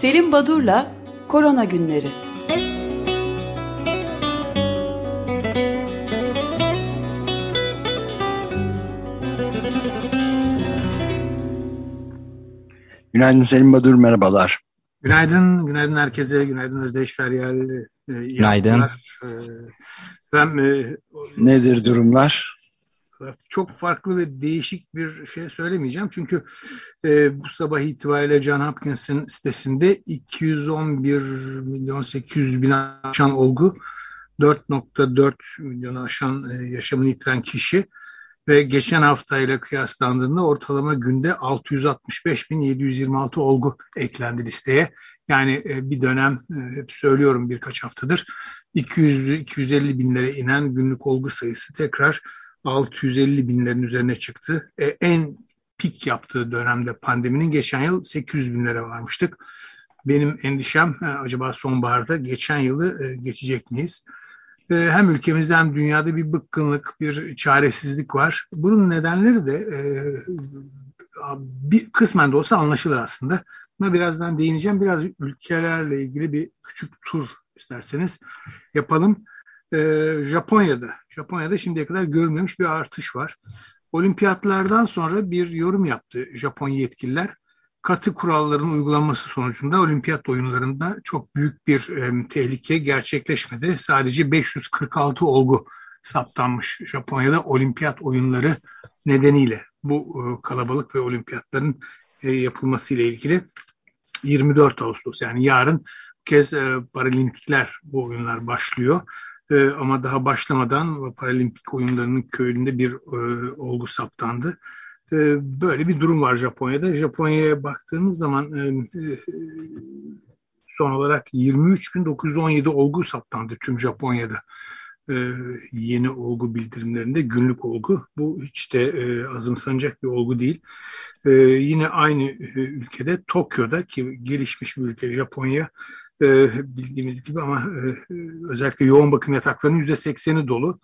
Selim Badur'la Korona Günleri. Günaydın Selim Badur, merhabalar. Günaydın, günaydın herkese, günaydın Özdeş Feryal. E, günaydın. E, ben, e, Nedir durumlar? Çok farklı ve değişik bir şey söylemeyeceğim. Çünkü e, bu sabah itibariyle John Hopkins'in sitesinde 211 milyon 800 bin aşan olgu, 4.4 milyonu aşan e, yaşamını yitiren kişi ve geçen haftayla kıyaslandığında ortalama günde 665.726 olgu eklendi listeye. Yani e, bir dönem e, hep söylüyorum birkaç haftadır 200-250 binlere inen günlük olgu sayısı tekrar 650 binlerin üzerine çıktı. E, en pik yaptığı dönemde pandeminin geçen yıl 800 binlere varmıştık. Benim endişem acaba sonbaharda geçen yılı geçecek miyiz? Ee, hem ülkemizde hem dünyada bir bıkkınlık, bir çaresizlik var. Bunun nedenleri de e, bir kısmen de olsa anlaşılır aslında. Buna birazdan değineceğim. Biraz ülkelerle ilgili bir küçük tur isterseniz yapalım. Ee, Japonya'da, Japonya'da şimdiye kadar görülmemiş bir artış var. Olimpiyatlardan sonra bir yorum yaptı Japon yetkililer katı kuralların uygulanması sonucunda olimpiyat oyunlarında çok büyük bir e, tehlike gerçekleşmedi. Sadece 546 olgu saptanmış Japonya'da olimpiyat oyunları nedeniyle bu e, kalabalık ve olimpiyatların e, yapılması ile ilgili 24 Ağustos yani yarın kez e, paralimpikler bu oyunlar başlıyor. E, ama daha başlamadan paralimpik oyunlarının köyünde bir e, olgu saptandı. Ee, böyle bir durum var Japonya'da. Japonya'ya baktığımız zaman e, e, son olarak 23.917 olgu saptandı tüm Japonya'da. Ee, yeni olgu bildirimlerinde günlük olgu. Bu hiç de e, azımsanacak bir olgu değil. Ee, yine aynı ülkede Tokyo'da ki gelişmiş bir ülke Japonya bildiğimiz gibi ama özellikle yoğun bakım yataklarının yüzde sekseni dolu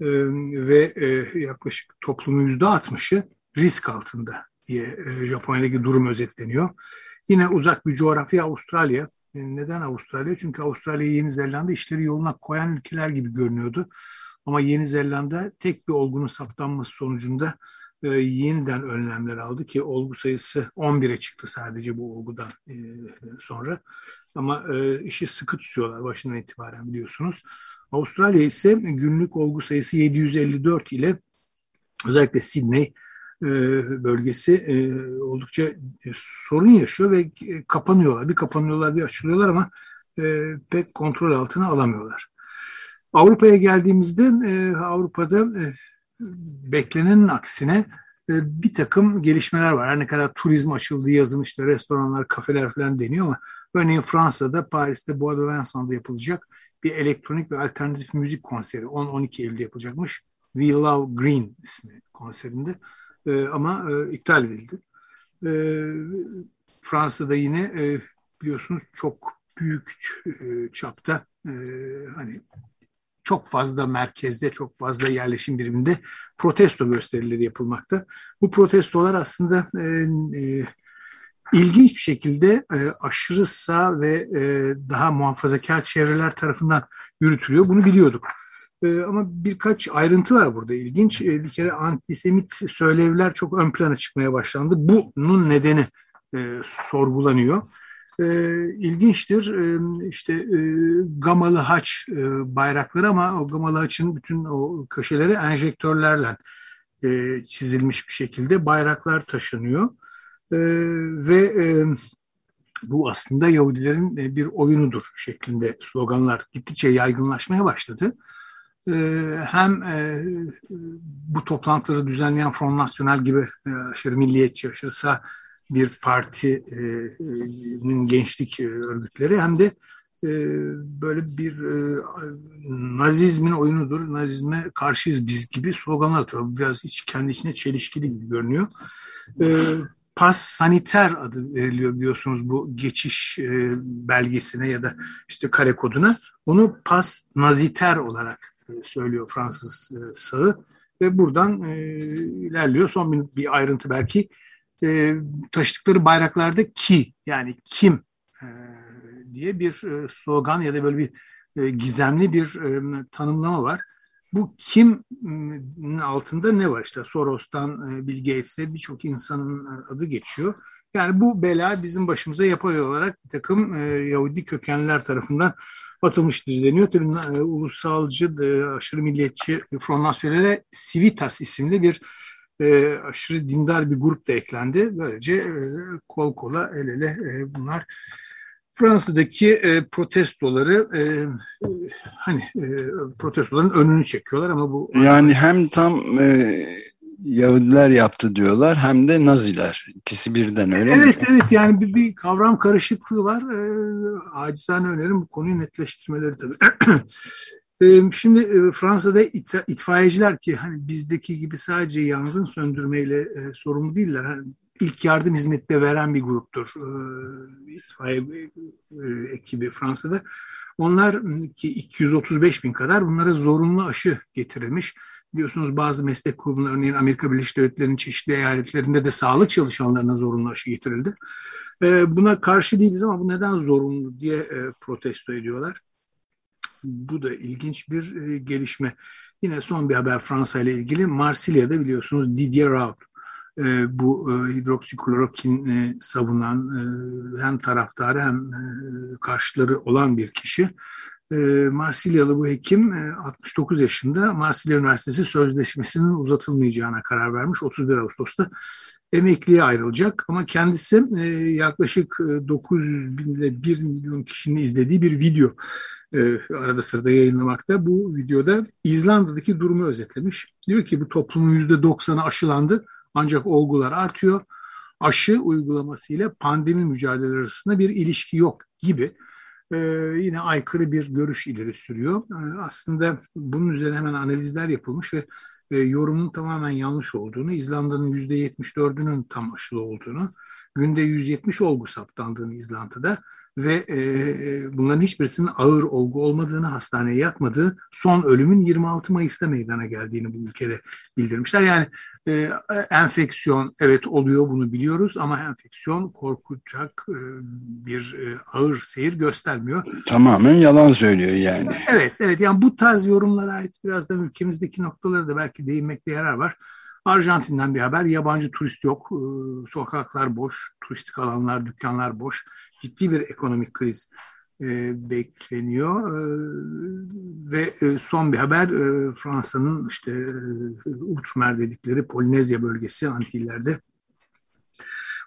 ve yaklaşık toplumun yüzde altmışı risk altında diye e, Japonya'daki durum özetleniyor. Yine uzak bir coğrafya Avustralya. E, neden Avustralya? Çünkü Avustralya Yeni Zelanda işleri yoluna koyan ülkeler gibi görünüyordu. Ama Yeni Zelanda tek bir olgunun saptanması sonucunda e, yeniden önlemler aldı ki olgu sayısı 11'e çıktı sadece bu olgudan e, sonra. Ama e, işi sıkı tutuyorlar başından itibaren biliyorsunuz. Avustralya ise günlük olgu sayısı 754 ile özellikle Sydney e, bölgesi e, oldukça e, sorun yaşıyor ve kapanıyorlar. Bir kapanıyorlar bir açılıyorlar ama pek kontrol altına alamıyorlar. Avrupa'ya geldiğimizde Avrupa'da beklenenin aksine bir takım gelişmeler var. Her ne kadar turizm açıldı yazın işte restoranlar, kafeler falan deniyor ama örneğin Fransa'da, Paris'te, Bois de Vincennes'da yapılacak bir elektronik ve alternatif müzik konseri 10-12 Eylül'de yapılacakmış. We Love Green ismi konserinde e, ama e, iptal edildi. E, Fransa'da yine e, biliyorsunuz çok büyük e, çapta e, hani çok fazla merkezde, çok fazla yerleşim biriminde protesto gösterileri yapılmakta. Bu protestolar aslında e, e, ilginç bir şekilde e, aşırı sağ ve e, daha muhafazakar çevreler tarafından yürütülüyor. Bunu biliyorduk. Ee, ama birkaç ayrıntı var burada ilginç. Ee, bir kere antisemit söylevler çok ön plana çıkmaya başlandı. Bunun nedeni e, sorgulanıyor. E, ilginçtir e, işte e, Gamalı Haç e, bayrakları ama o Gamalı Haç'ın bütün o köşeleri enjektörlerle e, çizilmiş bir şekilde bayraklar taşınıyor. E, ve e, bu aslında Yahudilerin e, bir oyunudur şeklinde sloganlar gittikçe yaygınlaşmaya başladı. Ee, hem e, bu toplantıları düzenleyen Front National gibi e, aşırı milliyetçi, aşırı bir partinin gençlik e, örgütleri hem de böyle bir nazizmin oyunudur, nazizme karşıyız biz gibi sloganlar atıyor. Biraz hiç kendi içine çelişkili gibi görünüyor. Pas saniter adı veriliyor biliyorsunuz bu geçiş belgesine ya da işte kare koduna. Onu pas naziter olarak söylüyor Fransız e, sağı ve buradan e, ilerliyor. Son bir, bir ayrıntı belki e, taşıdıkları bayraklarda ki yani kim diye bir slogan ya da böyle bir gizemli bir tanımlama var. Bu kimin altında ne var işte Soros'tan Bill Gates'e birçok insanın adı geçiyor. Yani bu bela bizim başımıza yapay olarak bir takım Yahudi kökenler tarafından atılmış düzenliyor. Tabii ulusalcı, aşırı milliyetçi Front National'e Civitas isimli bir aşırı dindar bir grup da eklendi. Böylece kol kola el ele bunlar Fransa'daki e, protestoları e, hani e, protestoların önünü çekiyorlar ama bu yani hem tam e, Yahudiler yaptı diyorlar hem de Naziler. İkisi birden öyle Evet mi? evet yani bir, bir kavram karışıklığı var. E, acizane önerim bu konuyu netleştirmeleri tabii. e, şimdi e, Fransa'da it, itfaiyeciler ki hani bizdeki gibi sadece yangın söndürmeyle e, sorumlu değiller. Hani ilk yardım hizmeti de veren bir gruptur e, itfaiye e, ekibi Fransa'da. Onlar ki 235 bin kadar bunlara zorunlu aşı getirilmiş Biliyorsunuz bazı meslek grubunda örneğin Amerika Birleşik Devletleri'nin çeşitli eyaletlerinde de sağlık çalışanlarına zorunlu aşı getirildi. E, buna karşı değiliz ama bu neden zorunlu diye protesto ediyorlar. Bu da ilginç bir gelişme. Yine son bir haber Fransa ile ilgili. Marsilya'da biliyorsunuz Didier Raoult e, bu e, hidroksiklorokin e, savunan e, hem taraftarı hem e, karşıları olan bir kişi e, Marsilyalı bu hekim 69 e, yaşında Marsilya Üniversitesi sözleşmesinin uzatılmayacağına karar vermiş. 31 Ağustos'ta emekliye ayrılacak ama kendisi e, yaklaşık 900 bin ile 1 milyon kişinin izlediği bir video arada sırada yayınlamakta. Bu videoda İzlanda'daki durumu özetlemiş. Diyor ki bu toplumun %90'ı aşılandı ancak olgular artıyor. Aşı uygulaması ile pandemi mücadele arasında bir ilişki yok gibi e, yine aykırı bir görüş ileri sürüyor. E, aslında bunun üzerine hemen analizler yapılmış ve e, yorumun tamamen yanlış olduğunu, İzlanda'nın %74'ünün tam aşılı olduğunu, günde 170 olgu saptandığını İzlanda'da ve e, bunların hiçbirisinin ağır olgu olmadığını, hastaneye yatmadığı, son ölümün 26 Mayıs'ta meydana geldiğini bu ülkede bildirmişler. Yani e, enfeksiyon evet oluyor bunu biliyoruz ama enfeksiyon korkacak e, bir e, ağır seyir göstermiyor. Tamamen yalan söylüyor yani. Evet, evet yani bu tarz yorumlara ait birazdan ülkemizdeki noktaları da belki değinmekte yarar var. Arjantin'den bir haber. Yabancı turist yok. E, sokaklar boş. Turistik alanlar, dükkanlar boş. Ciddi bir ekonomik kriz e, bekleniyor. E, ve e, son bir haber e, Fransa'nın işte e, Ultmer dedikleri Polinezya bölgesi Antillerde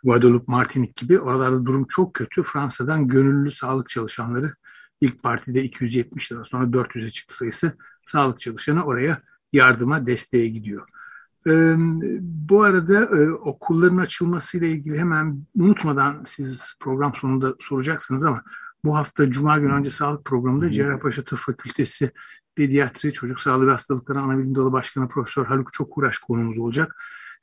Guadeloupe, Martinik gibi oralarda durum çok kötü. Fransa'dan gönüllü sağlık çalışanları ilk partide 270 lira sonra 400'e çıktı sayısı sağlık çalışanı oraya yardıma desteğe gidiyor. Bu arada e, okulların açılmasıyla ilgili hemen unutmadan siz program sonunda soracaksınız ama bu hafta Cuma günü önce sağlık programında Cerrahpaşa Tıp Fakültesi Pediatri Çocuk Sağlığı ve Hastalıkları Anabilim Dalı Başkanı Profesör Haluk Çokuraş konumuz olacak.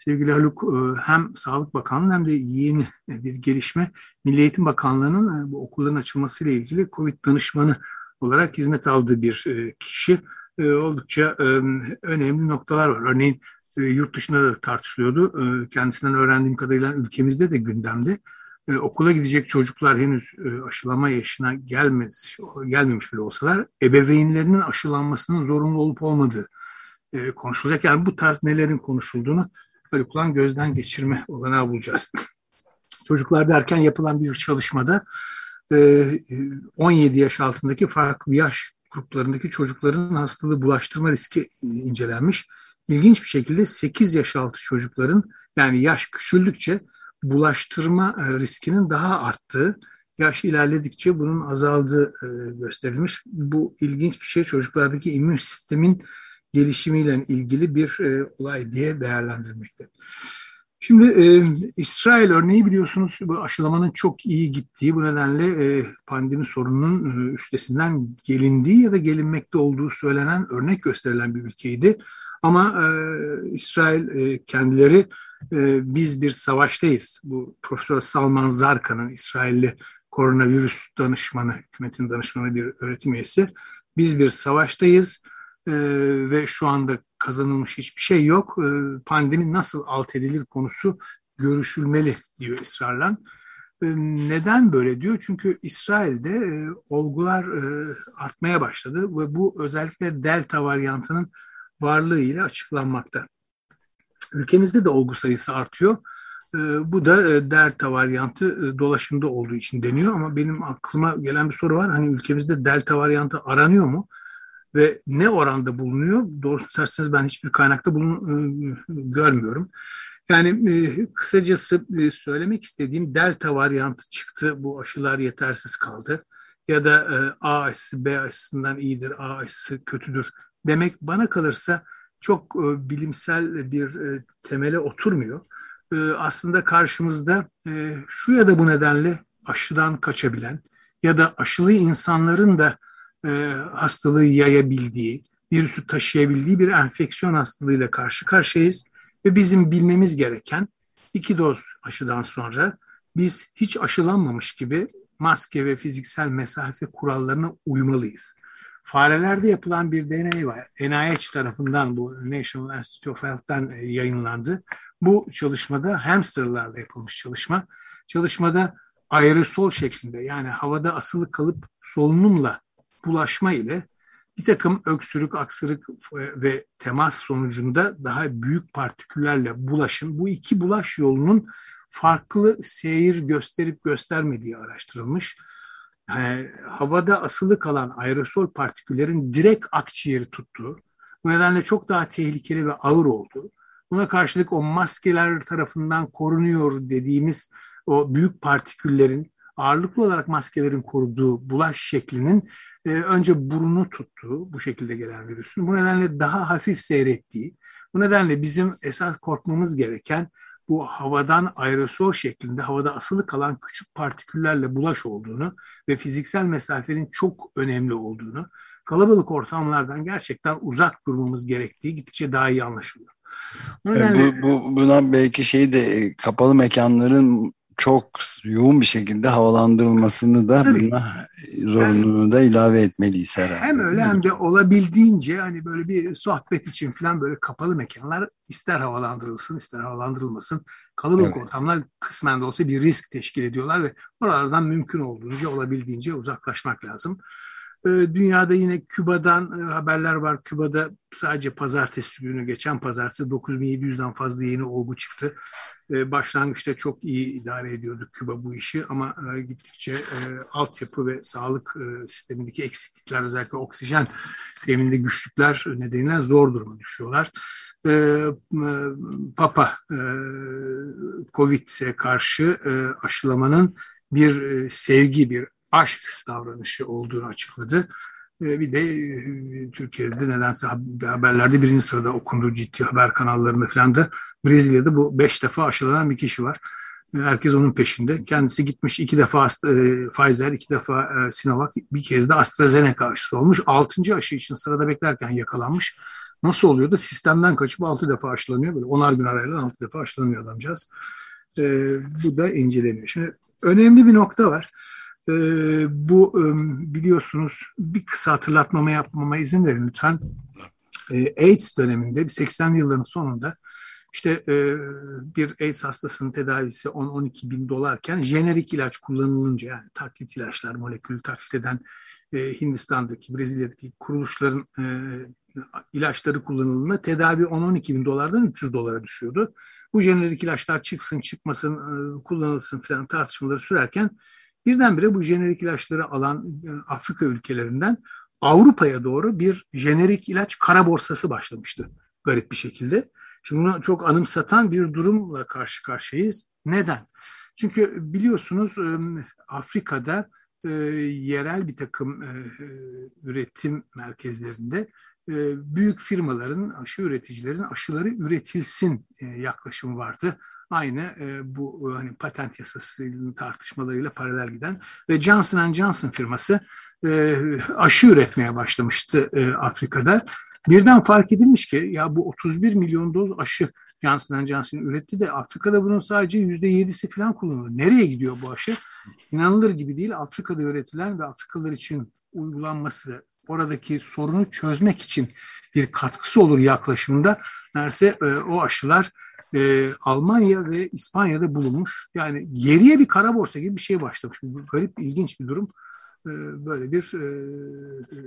Sevgili Haluk e, hem Sağlık Bakanlığı hem de yeni bir gelişme Milli Eğitim Bakanlığı'nın e, bu okulların açılmasıyla ilgili COVID danışmanı olarak hizmet aldığı bir kişi. Oldukça önemli noktalar var. Örneğin yurt dışında da tartışılıyordu. Kendisinden öğrendiğim kadarıyla ülkemizde de gündemde e, okula gidecek çocuklar henüz e, aşılama yaşına gelmez, gelmemiş bile olsalar ebeveynlerinin aşılanmasının zorunlu olup olmadığı e, konuşulacak. Yani bu tarz nelerin konuşulduğunu Haluk'lan gözden geçirme olanağı bulacağız. Çocuklar derken yapılan bir çalışmada e, 17 yaş altındaki farklı yaş gruplarındaki çocukların hastalığı bulaştırma riski e, incelenmiş. İlginç bir şekilde 8 yaş altı çocukların yani yaş küçüldükçe bulaştırma e, riskinin daha arttığı, yaş ilerledikçe bunun azaldığı e, gösterilmiş. Bu ilginç bir şey çocuklardaki immün sistemin gelişimiyle ilgili bir e, olay diye değerlendirmekte. Şimdi e, İsrail örneği biliyorsunuz bu aşılamanın çok iyi gittiği bu nedenle e, pandemi sorununun üstesinden gelindiği ya da gelinmekte olduğu söylenen örnek gösterilen bir ülkeydi. Ama e, İsrail e, kendileri e, biz bir savaştayız. Bu Profesör Salman Zarkan'ın İsrailli koronavirüs danışmanı, hükümetin danışmanı bir öğretim üyesi. Biz bir savaştayız e, ve şu anda kazanılmış hiçbir şey yok. E, pandemi nasıl alt edilir konusu görüşülmeli diyor ısrarla. neden böyle diyor? Çünkü İsrail'de e, olgular e, artmaya başladı ve bu özellikle delta varyantının varlığı ile açıklanmakta. Ülkemizde de olgu sayısı artıyor. E, bu da e, delta varyantı e, dolaşımda olduğu için deniyor ama benim aklıma gelen bir soru var. Hani ülkemizde delta varyantı aranıyor mu? Ve ne oranda bulunuyor? Doğrusu isterseniz ben hiçbir kaynakta bunu e, görmüyorum. Yani kısacası söylemek istediğim delta varyantı çıktı. Bu aşılar yetersiz kaldı. Ya da A aşısı B aşısından iyidir, A aşısı kötüdür demek bana kalırsa çok e, bilimsel bir e, temele oturmuyor. E, aslında karşımızda e, şu ya da bu nedenle aşıdan kaçabilen ya da aşılı insanların da e, hastalığı yayabildiği, virüsü taşıyabildiği bir enfeksiyon hastalığıyla karşı karşıyayız. Ve bizim bilmemiz gereken iki doz aşıdan sonra biz hiç aşılanmamış gibi maske ve fiziksel mesafe kurallarına uymalıyız. Farelerde yapılan bir deney var. NIH tarafından bu National Institute of Health'tan e, yayınlandı. Bu çalışmada hamsterlarla yapılmış çalışma. Çalışmada aerosol şeklinde yani havada asılı kalıp solunumla bulaşma ile bir takım öksürük, aksırık ve temas sonucunda daha büyük partiküllerle bulaşın bu iki bulaş yolunun farklı seyir gösterip göstermediği araştırılmış. Yani havada asılı kalan aerosol partiküllerin direkt akciğeri tuttuğu, bu nedenle çok daha tehlikeli ve ağır olduğu, buna karşılık o maskeler tarafından korunuyor dediğimiz o büyük partiküllerin ağırlıklı olarak maskelerin koruduğu bulaş şeklinin e, önce burnu tuttuğu bu şekilde gelen virüsün. Bu nedenle daha hafif seyrettiği bu nedenle bizim esas korkmamız gereken bu havadan aerosol şeklinde havada asılı kalan küçük partiküllerle bulaş olduğunu ve fiziksel mesafenin çok önemli olduğunu, kalabalık ortamlardan gerçekten uzak durmamız gerektiği gittikçe daha iyi anlaşılıyor. Bu, nedenle, bu, bu, buna belki şey de e, kapalı mekanların çok yoğun bir şekilde havalandırılmasını da Tabii. buna zorunluluğunu da ilave etmeliyiz herhalde. Hem öyle hem de olabildiğince hani böyle bir sohbet için falan böyle kapalı mekanlar ister havalandırılsın ister havalandırılmasın. Kalabalık evet. ortamlar kısmen de olsa bir risk teşkil ediyorlar ve oralardan mümkün olduğunca olabildiğince uzaklaşmak lazım. Ee, dünyada yine Küba'dan e, haberler var. Küba'da sadece pazartesi günü geçen pazartesi 9700'den fazla yeni olgu çıktı. Ee, başlangıçta çok iyi idare ediyordu Küba bu işi ama e, gittikçe e, altyapı ve sağlık sistemindeki eksiklikler özellikle oksijen temininde güçlükler nedeniyle zor duruma düşüyorlar. Ee, Papa Covid'e karşı aşılamanın bir sevgi, bir aşk davranışı olduğunu açıkladı. Ee, bir de e, Türkiye'de nedense haberlerde birinci sırada okundu ciddi haber kanallarında falan da Brezilya'da bu beş defa aşılanan bir kişi var. Ee, herkes onun peşinde. Kendisi gitmiş iki defa e, Pfizer, iki defa e, Sinovac, bir kez de AstraZeneca aşısı olmuş. Altıncı aşı için sırada beklerken yakalanmış. Nasıl oluyor da sistemden kaçıp altı defa aşılanıyor. Böyle onar gün arayla altı defa aşılanıyor adamcağız. Ee, bu da inceleniyor. Şimdi önemli bir nokta var e, bu e, biliyorsunuz bir kısa hatırlatmama yapmama izin verin lütfen. E, AIDS döneminde 80'li yılların sonunda işte e, bir AIDS hastasının tedavisi 10-12 bin dolarken jenerik ilaç kullanılınca yani taklit ilaçlar, molekül taklit eden e, Hindistan'daki, Brezilya'daki kuruluşların e, ilaçları kullanıldığında tedavi 10-12 bin dolardan 300 dolara düşüyordu. Bu jenerik ilaçlar çıksın çıkmasın e, kullanılsın falan tartışmaları sürerken Birdenbire bu jenerik ilaçları alan e, Afrika ülkelerinden Avrupa'ya doğru bir jenerik ilaç kara borsası başlamıştı garip bir şekilde. Şimdi bunu çok anımsatan bir durumla karşı karşıyayız. Neden? Çünkü biliyorsunuz e, Afrika'da e, yerel bir takım üretim merkezlerinde büyük firmaların, aşı üreticilerin aşıları üretilsin yaklaşımı vardı aynı e, bu e, hani patent yasası tartışmalarıyla paralel giden ve Johnson Johnson firması e, aşı üretmeye başlamıştı e, Afrika'da. Birden fark edilmiş ki ya bu 31 milyon doz aşı Johnson Johnson üretti de Afrika'da bunun sadece yüzde yedisi falan kullanılıyor. Nereye gidiyor bu aşı? İnanılır gibi değil. Afrika'da üretilen ve Afrikalılar için uygulanması oradaki sorunu çözmek için bir katkısı olur yaklaşımında. Derse e, o aşılar e, Almanya ve İspanya'da bulunmuş. Yani geriye bir kara borsa gibi bir şey başlamış. Garip, ilginç bir durum. E, böyle bir e, e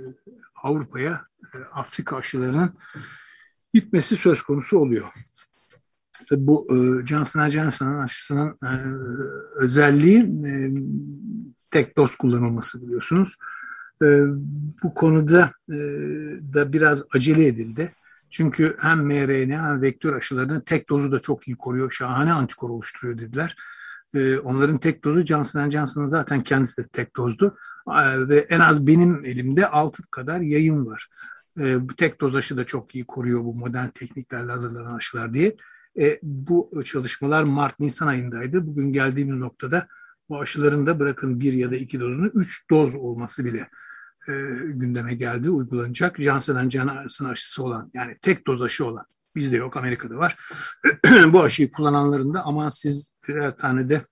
Avrupa'ya e, Afrika aşılarının gitmesi söz konusu oluyor. Tabii bu e, Johnson Johnson'ın aşısının e, özelliği e, tek doz kullanılması biliyorsunuz. E, bu konuda e, da biraz acele edildi. Çünkü hem mRNA hem vektör aşılarının tek dozu da çok iyi koruyor. Şahane antikor oluşturuyor dediler. E, onların tek dozu Johnson Johnson'ın zaten kendisi de tek dozdu. E, ve en az benim elimde 6 kadar yayın var. E, bu tek doz aşı da çok iyi koruyor bu modern tekniklerle hazırlanan aşılar diye. Bu çalışmalar Mart-Nisan ayındaydı. Bugün geldiğimiz noktada bu aşıların da bırakın bir ya da iki dozunu üç doz olması bile e, gündeme geldi, uygulanacak. Johnson Johnson aşısı olan yani tek doz aşı olan bizde yok Amerika'da var. bu aşıyı kullananların da aman siz birer tane de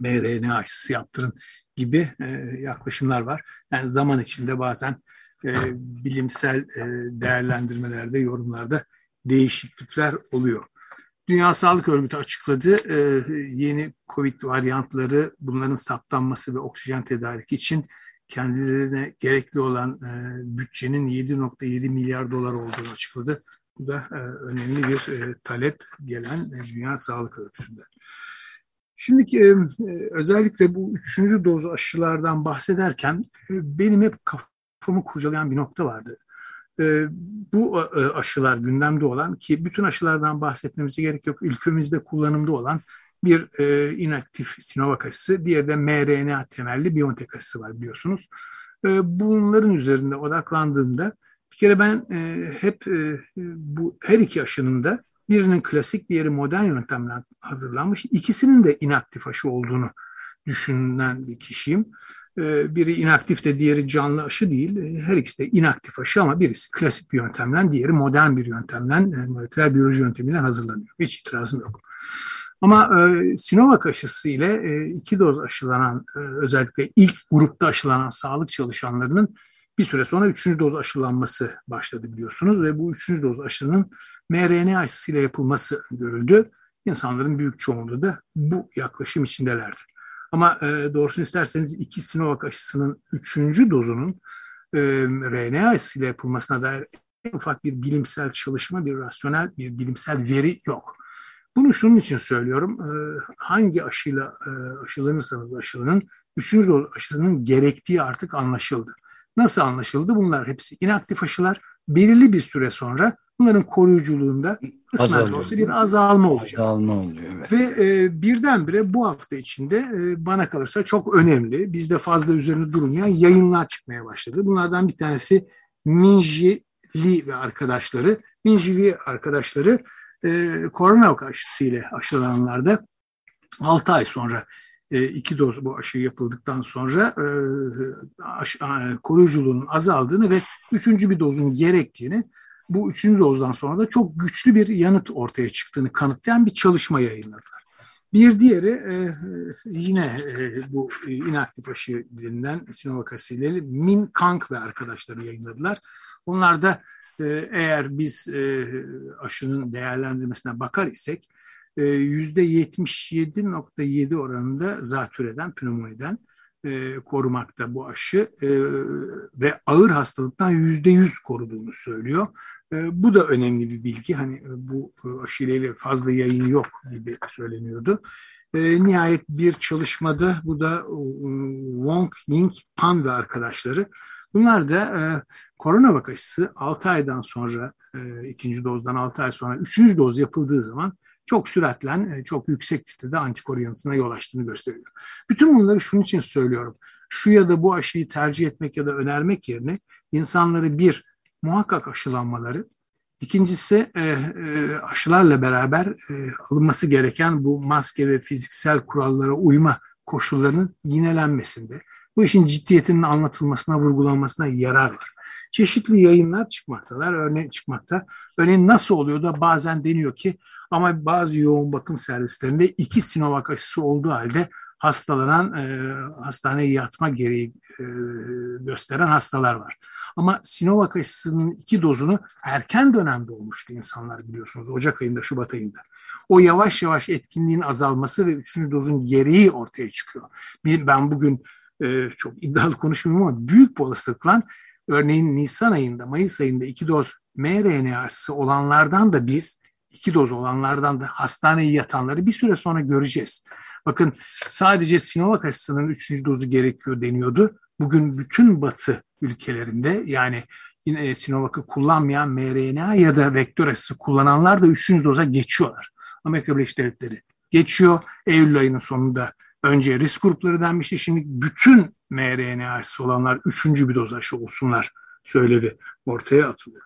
mRNA aşısı yaptırın gibi e, yaklaşımlar var. Yani zaman içinde bazen e, bilimsel e, değerlendirmelerde, yorumlarda değişiklikler oluyor. Dünya Sağlık Örgütü açıkladı. E, yeni COVID varyantları bunların saptanması ve oksijen tedariki için kendilerine gerekli olan e, bütçenin 7.7 milyar dolar olduğunu açıkladı. Bu da e, önemli bir e, talep gelen e, Dünya Sağlık Örgütü'nden. Şimdi e, özellikle bu üçüncü doz aşılardan bahsederken e, benim hep kafamı kurcalayan bir nokta vardı. E, bu e, aşılar gündemde olan ki bütün aşılardan bahsetmemize gerek yok. Ülkemizde kullanımda olan bir e, inaktif Sinovac aşısı, diğeri de mRNA temelli BioNTech aşısı var biliyorsunuz. E, bunların üzerinde odaklandığımda bir kere ben e, hep e, bu her iki aşının da birinin klasik, diğeri modern yöntemle hazırlanmış. İkisinin de inaktif aşı olduğunu düşünen bir kişiyim. E, biri inaktif de diğeri canlı aşı değil. E, her ikisi de inaktif aşı ama birisi klasik bir yöntemle, diğeri modern bir yöntemle, e, moleküler biyoloji yöntemiyle hazırlanıyor. Hiç itirazım yok. Ama e, Sinovac aşısı ile e, iki doz aşılanan e, özellikle ilk grupta aşılanan sağlık çalışanlarının bir süre sonra üçüncü doz aşılanması başladı biliyorsunuz ve bu üçüncü doz aşının mRNA aşısıyla yapılması görüldü. İnsanların büyük çoğunluğu da bu yaklaşım içindelerdi. Ama e, doğrusunu isterseniz iki Sinovac aşısının üçüncü dozunun e, RNA aşısıyla yapılmasına dair en ufak bir bilimsel çalışma, bir rasyonel, bir bilimsel veri yok. Bunu şunun için söylüyorum. E, hangi aşıyla e, aşılanırsanız aşılanın, üçüncü doz aşısının gerektiği artık anlaşıldı. Nasıl anlaşıldı? Bunlar hepsi inaktif aşılar. Belirli bir süre sonra bunların koruyuculuğunda kısmen olsa bir azalma olacak. Azalma oluyor. Evet. Ve e, birdenbire bu hafta içinde e, bana kalırsa çok önemli, bizde fazla üzerine durmayan yayınlar çıkmaya başladı. Bunlardan bir tanesi Minji Li ve arkadaşları. Minji Li arkadaşları e, korona aşısıyla aşılananlarda 6 ay sonra e, iki doz bu aşı yapıldıktan sonra e, aş, e, koruyuculuğun azaldığını ve üçüncü bir dozun gerektiğini bu üçüncü dozdan sonra da çok güçlü bir yanıt ortaya çıktığını kanıtlayan bir çalışma yayınladılar. Bir diğeri e, yine e, bu inaktif aşı denilen Sinovac aşıları Min Kang ve arkadaşları yayınladılar. Onlar da eğer biz e, aşının değerlendirmesine bakar isek %77.7 oranında zatürreden, pneumoniden e, korumakta bu aşı e, ve ağır hastalıktan yüzde yüz koruduğunu söylüyor. E, bu da önemli bir bilgi. Hani e, bu e, aşıyla fazla yayın yok gibi söyleniyordu. E, nihayet bir çalışmada bu da e, Wong Ying Pan ve arkadaşları. Bunlar da e, korona vakası 6 aydan sonra e, ikinci dozdan 6 ay sonra üçüncü doz yapıldığı zaman çok süratlen, e, çok yüksek titrede antikor yanıtına yol açtığını gösteriyor. Bütün bunları şunun için söylüyorum. Şu ya da bu aşıyı tercih etmek ya da önermek yerine insanları bir, muhakkak aşılanmaları, İkincisi e, e, aşılarla beraber e, alınması gereken bu maske ve fiziksel kurallara uyma koşullarının yinelenmesinde. Bu işin ciddiyetinin anlatılmasına, vurgulanmasına yarar var. Çeşitli yayınlar çıkmaktalar, örneğin çıkmakta. Örneğin nasıl oluyor da bazen deniyor ki ama bazı yoğun bakım servislerinde iki Sinovac aşısı olduğu halde hastalanan, e, hastaneye yatma gereği e, gösteren hastalar var. Ama Sinovac aşısının iki dozunu erken dönemde olmuştu insanlar biliyorsunuz. Ocak ayında, Şubat ayında. O yavaş yavaş etkinliğin azalması ve üçüncü dozun gereği ortaya çıkıyor. Ben bugün e, çok iddialı konuşmuyorum ama büyük bir olasılıkla örneğin Nisan ayında, Mayıs ayında iki doz mRNA aşısı olanlardan da biz iki doz olanlardan da hastaneye yatanları bir süre sonra göreceğiz. Bakın sadece Sinovac aşısının üçüncü dozu gerekiyor deniyordu. Bugün bütün batı ülkelerinde yani yine Sinovac'ı kullanmayan mRNA ya da vektör aşısı kullananlar da üçüncü doza geçiyorlar. Amerika Birleşik Devletleri geçiyor. Eylül ayının sonunda önce risk grupları denmişti. Şimdi bütün mRNA aşısı olanlar üçüncü bir doz aşı olsunlar söyledi. Ortaya atılıyor.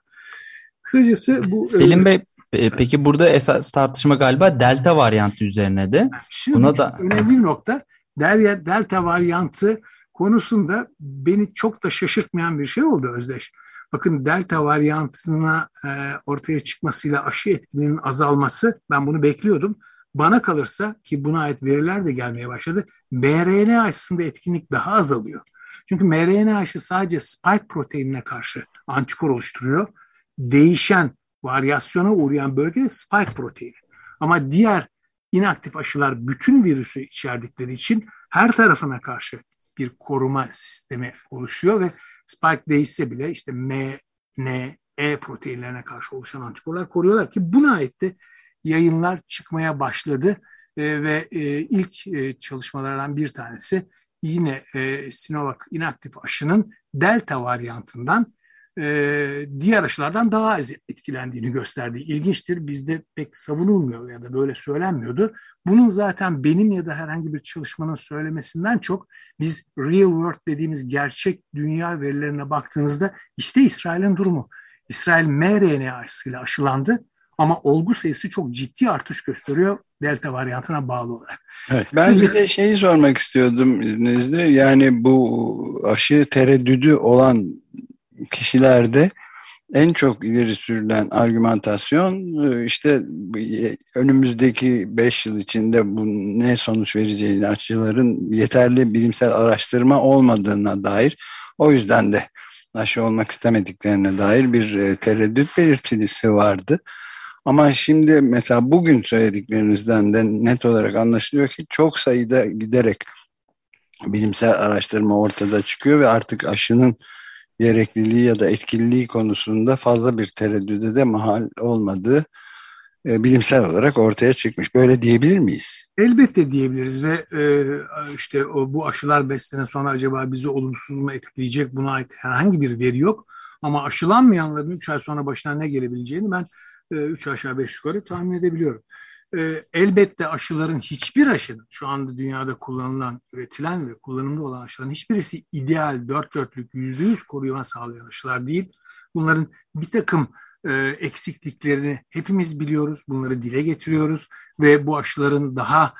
Kısacası bu... Selim e, Bey peki burada esas tartışma galiba delta varyantı üzerine de. Şimdi Buna da önemli bir nokta. Delta varyantı konusunda beni çok da şaşırtmayan bir şey oldu Özdeş. Bakın delta varyantına e, ortaya çıkmasıyla aşı etkinin azalması ben bunu bekliyordum. Bana kalırsa ki buna ait veriler de gelmeye başladı. mRNA aşısında etkinlik daha azalıyor. Çünkü mRNA aşı sadece spike proteinine karşı antikor oluşturuyor. Değişen, varyasyona uğrayan bölge spike protein. Ama diğer inaktif aşılar bütün virüsü içerdikleri için her tarafına karşı bir koruma sistemi oluşuyor ve spike değişse bile işte M, N, E proteinlerine karşı oluşan antikorlar koruyorlar ki buna ait de yayınlar çıkmaya başladı e, ve e, ilk e, çalışmalardan bir tanesi yine e, Sinovac inaktif aşının delta varyantından e, diğer aşılardan daha az etkilendiğini gösterdi. İlginçtir bizde pek savunulmuyor ya da böyle söylenmiyordu. Bunun zaten benim ya da herhangi bir çalışmanın söylemesinden çok biz real world dediğimiz gerçek dünya verilerine baktığınızda işte İsrail'in durumu. İsrail mRNA aşısıyla aşılandı ama olgu sayısı çok ciddi artış gösteriyor delta varyantına bağlı olarak. Evet, ben bir de şeyi sormak istiyordum izninizle. Yani bu aşı tereddüdü olan kişilerde en çok ileri sürülen argümantasyon işte önümüzdeki 5 yıl içinde bu ne sonuç vereceğini aşıların yeterli bilimsel araştırma olmadığına dair o yüzden de aşı olmak istemediklerine dair bir e, tereddüt belirtilisi vardı. Ama şimdi mesela bugün söylediklerinizden de net olarak anlaşılıyor ki çok sayıda giderek bilimsel araştırma ortada çıkıyor ve artık aşının gerekliliği ya da etkililiği konusunda fazla bir tereddüde de mahal olmadığı e, bilimsel olarak ortaya çıkmış. Böyle diyebilir miyiz? Elbette diyebiliriz ve e, işte o, bu aşılar 5 sene sonra acaba bizi olumsuz mu etkileyecek buna ait herhangi bir veri yok. Ama aşılanmayanların 3 ay sonra başına ne gelebileceğini ben 3 e, aşağı 5 yukarı tahmin edebiliyorum. E, elbette aşıların hiçbir aşının şu anda dünyada kullanılan, üretilen ve kullanımda olan aşıların hiçbirisi ideal, dört dörtlük, yüzde yüz koruyma sağlayan aşılar değil. Bunların bir takım e, eksikliklerini hepimiz biliyoruz, bunları dile getiriyoruz ve bu aşıların daha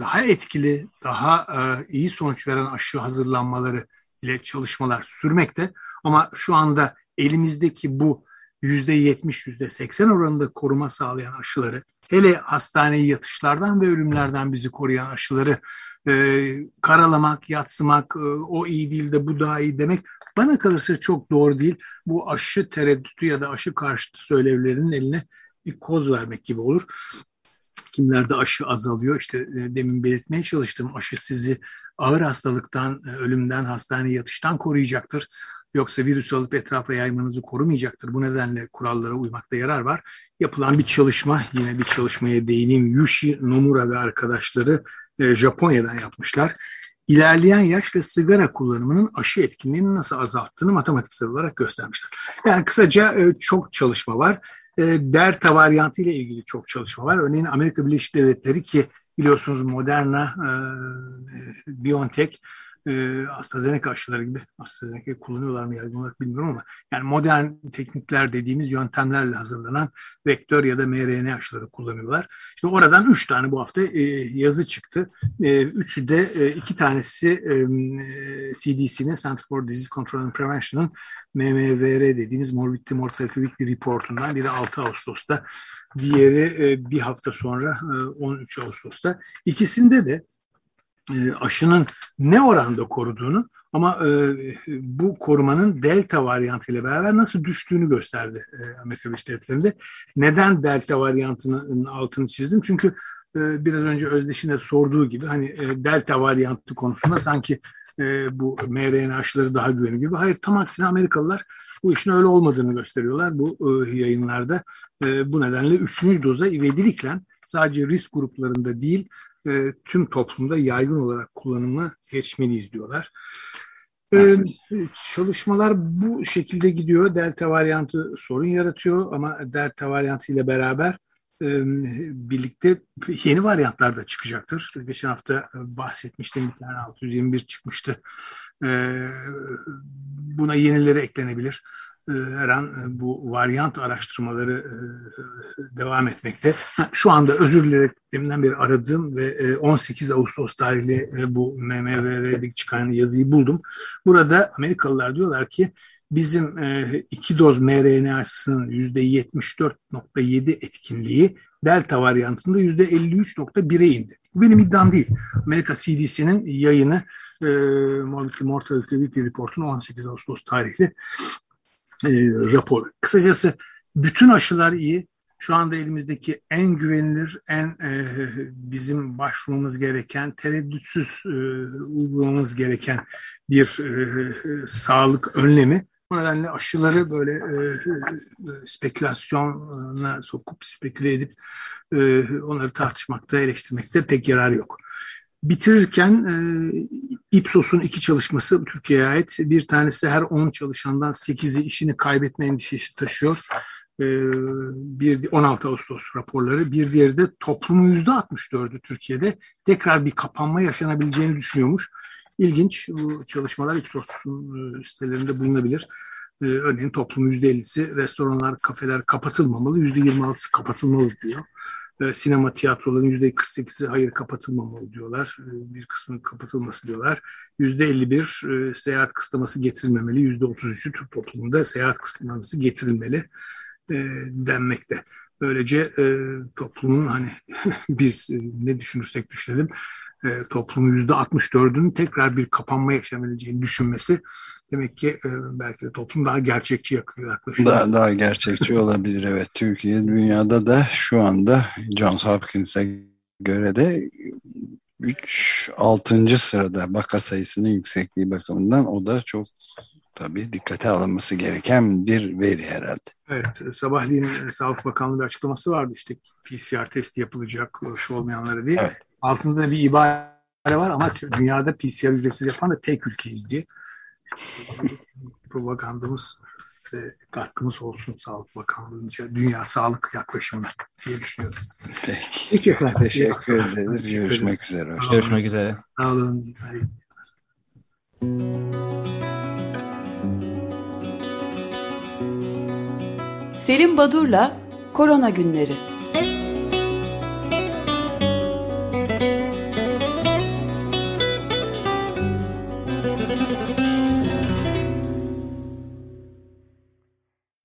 daha etkili, daha iyi sonuç veren aşı hazırlanmaları ile çalışmalar sürmekte. Ama şu anda elimizdeki bu %70, %80 oranında koruma sağlayan aşıları, hele hastaneye yatışlardan ve ölümlerden bizi koruyan aşıları e, karalamak, yatsımak, e, o iyi değil de bu daha iyi demek bana kalırsa çok doğru değil. Bu aşı tereddütü ya da aşı karşıtı söylevlerinin eline bir koz vermek gibi olur. Kimlerde aşı azalıyor işte e, demin belirtmeye çalıştım aşı sizi ağır hastalıktan, e, ölümden, hastaneye yatıştan koruyacaktır. Yoksa virüs alıp etrafa yaymanızı korumayacaktır. Bu nedenle kurallara uymakta yarar var. Yapılan bir çalışma, yine bir çalışmaya değineyim. Yushi Nomura ve arkadaşları e, Japonya'dan yapmışlar. İlerleyen yaş ve sigara kullanımının aşı etkinliğini nasıl azalttığını matematiksel olarak göstermişler. Yani kısaca e, çok çalışma var. E, Delta varyantı ile ilgili çok çalışma var. Örneğin Amerika Birleşik Devletleri ki biliyorsunuz Moderna, BioNTech e, AstraZeneca aşıları gibi AstraZeneca kullanıyorlar mı yaygın olarak bilmiyorum ama yani modern teknikler dediğimiz yöntemlerle hazırlanan vektör ya da mRNA aşıları kullanıyorlar. İşte oradan üç tane bu hafta e, yazı çıktı. E, üçü de e, iki tanesi e, CDC'nin Center for Disease Control and Prevention'ın MMVR dediğimiz Morbidity Mortality Weekly Report'undan biri 6 Ağustos'ta, diğeri e, bir hafta sonra e, 13 Ağustos'ta. İkisinde de e, aşının ne oranda koruduğunu ama e, bu korumanın delta varyantı ile beraber nasıl düştüğünü gösterdi e, Amerika Birleşik Devletleri'nde. Neden delta varyantının altını çizdim? Çünkü e, biraz önce Özdeş'in de sorduğu gibi hani e, delta varyantı konusunda sanki e, bu mRNA aşıları daha güvenli gibi. Hayır tam aksine Amerikalılar bu işin öyle olmadığını gösteriyorlar bu e, yayınlarda. E, bu nedenle üçüncü doza ivedilikle sadece risk gruplarında değil e, tüm toplumda yaygın olarak kullanımı geçmeliyiz diyorlar. Ee, çalışmalar bu şekilde gidiyor. Delta varyantı sorun yaratıyor ama delta varyantı ile beraber e, birlikte yeni varyantlar da çıkacaktır. Geçen hafta bahsetmiştim bir tane 621 çıkmıştı. E, buna yenileri eklenebilir. E, her an e, bu varyant araştırmaları e, devam etmekte. Şu anda özür dileyerek deminden beri aradığım ve 18 Ağustos tarihli bu MMVR'de çıkan yazıyı buldum. Burada Amerikalılar diyorlar ki bizim iki doz mRNA aşısının %74.7 etkinliği delta varyantında %53.1'e indi. Bu benim iddiam değil. Amerika CDC'nin yayını e, Mortality Weekly Report'un 18 Ağustos tarihli e, raporu. Kısacası bütün aşılar iyi. Şu anda elimizdeki en güvenilir, en e, bizim başvurmamız gereken, tereddütsüz e, uygulamamız gereken bir e, sağlık önlemi. Bu nedenle aşıları böyle e, spekülasyona sokup speküle edip e, onları tartışmakta, eleştirmekte pek yarar yok. Bitirirken e, Ipsos'un iki çalışması Türkiye'ye ait. Bir tanesi her 10 çalışandan 8'i işini kaybetme endişesi taşıyor. E, bir 16 Ağustos raporları. Bir diğeri de toplumun %64'ü Türkiye'de tekrar bir kapanma yaşanabileceğini düşünüyormuş. İlginç bu çalışmalar Ipsos'un e, sitelerinde bulunabilir. Ee, örneğin toplumun %50'si restoranlar, kafeler kapatılmamalı, %26'sı kapatılmalı diyor. E, sinema tiyatroların yüzde 48'i hayır kapatılmamalı diyorlar. E, bir kısmı kapatılması diyorlar. Yüzde 51 e, seyahat kısıtlaması getirilmemeli. Yüzde 33'ü Türk toplumunda seyahat kısıtlaması getirilmeli denmekte. Böylece toplumun hani biz ne düşünürsek düşünelim toplumun yüzde 64'ünün tekrar bir kapanma yaşanabileceğini düşünmesi demek ki e, belki de toplum daha gerçekçi yaklaşıyor. Daha, daha gerçekçi olabilir evet. Türkiye dünyada da şu anda Johns Hopkins'e göre de 3 6. sırada vaka sayısının yüksekliği bakımından o da çok tabii dikkate alınması gereken bir veri herhalde. Evet, sabahleyin e, Sağlık Bakanlığı bir açıklaması vardı işte PCR testi yapılacak şu olmayanlara diye. Evet. Altında bir ibare var ama dünyada PCR ücretsiz yapan da tek ülkeyiz diye propagandamız ve katkımız olsun Sağlık Bakanlığı'nca dünya sağlık yaklaşımına diye düşünüyorum. Peki. Peki efendim. Teşekkür ederiz. Görüşmek üzere. Görüşmek üzere. Sağ olun. Selim Badur'la Korona Günleri